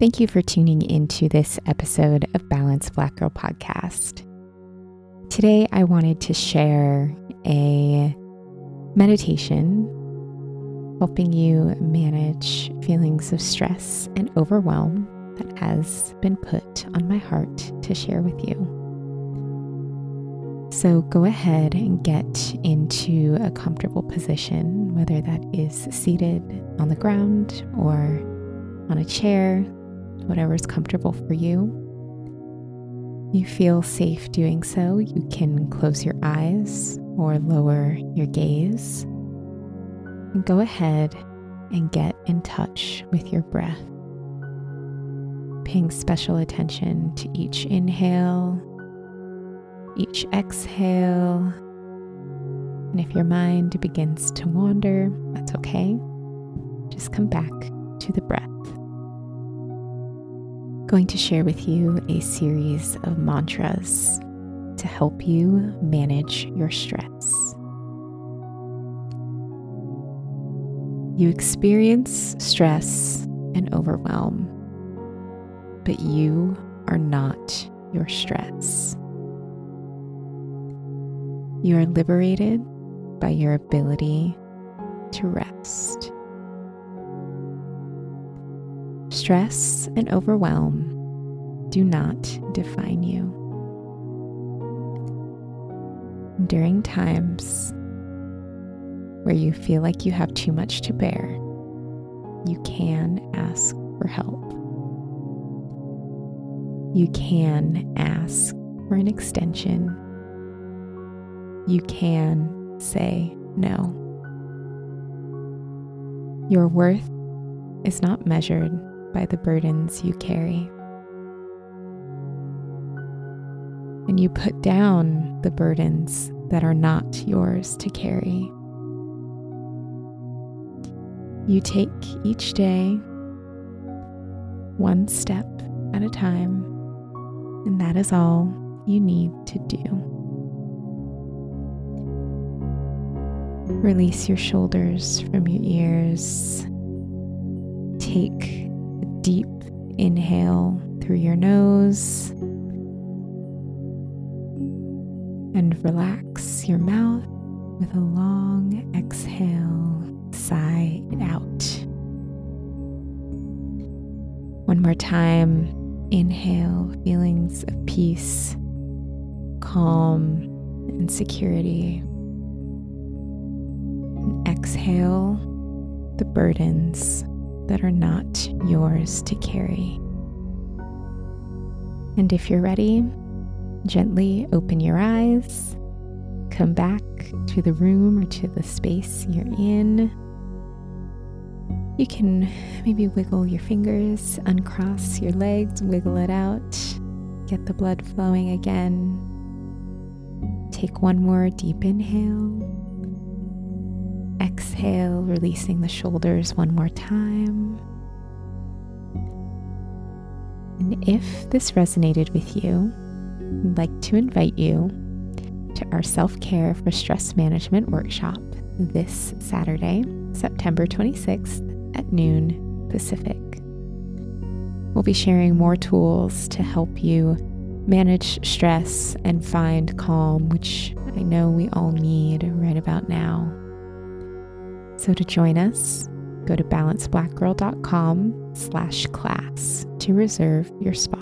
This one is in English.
Thank you for tuning into this episode of Balanced Black Girl Podcast. Today, I wanted to share a meditation helping you manage feelings of stress and overwhelm that has been put on my heart to share with you. So go ahead and get into a comfortable position, whether that is seated on the ground or on a chair whatever's comfortable for you. You feel safe doing so, you can close your eyes or lower your gaze. And go ahead and get in touch with your breath. Paying special attention to each inhale, each exhale. And if your mind begins to wander, that's okay. Just come back to the breath going to share with you a series of mantras to help you manage your stress. You experience stress and overwhelm, but you are not your stress. You are liberated by your ability to rest. Stress and overwhelm do not define you. During times where you feel like you have too much to bear, you can ask for help. You can ask for an extension. You can say no. Your worth is not measured by the burdens you carry. And you put down the burdens that are not yours to carry. You take each day one step at a time, and that is all you need to do. Release your shoulders from your ears. Take deep inhale through your nose and relax your mouth with a long exhale. Sigh it out. One more time. Inhale feelings of peace, calm, and security. And exhale the burdens that are not yours to carry. And if you're ready, gently open your eyes, come back to the room or to the space you're in. You can maybe wiggle your fingers, uncross your legs, wiggle it out, get the blood flowing again. Take one more deep inhale exhale, releasing the shoulders one more time. And if this resonated with you, I'd like to invite you to our self care for stress management workshop this Saturday, September 26th at noon Pacific. We'll be sharing more tools to help you manage stress and find calm, which I know we all need right about now. So to join us, go to balancedblackgirl.com slash class to reserve your spot.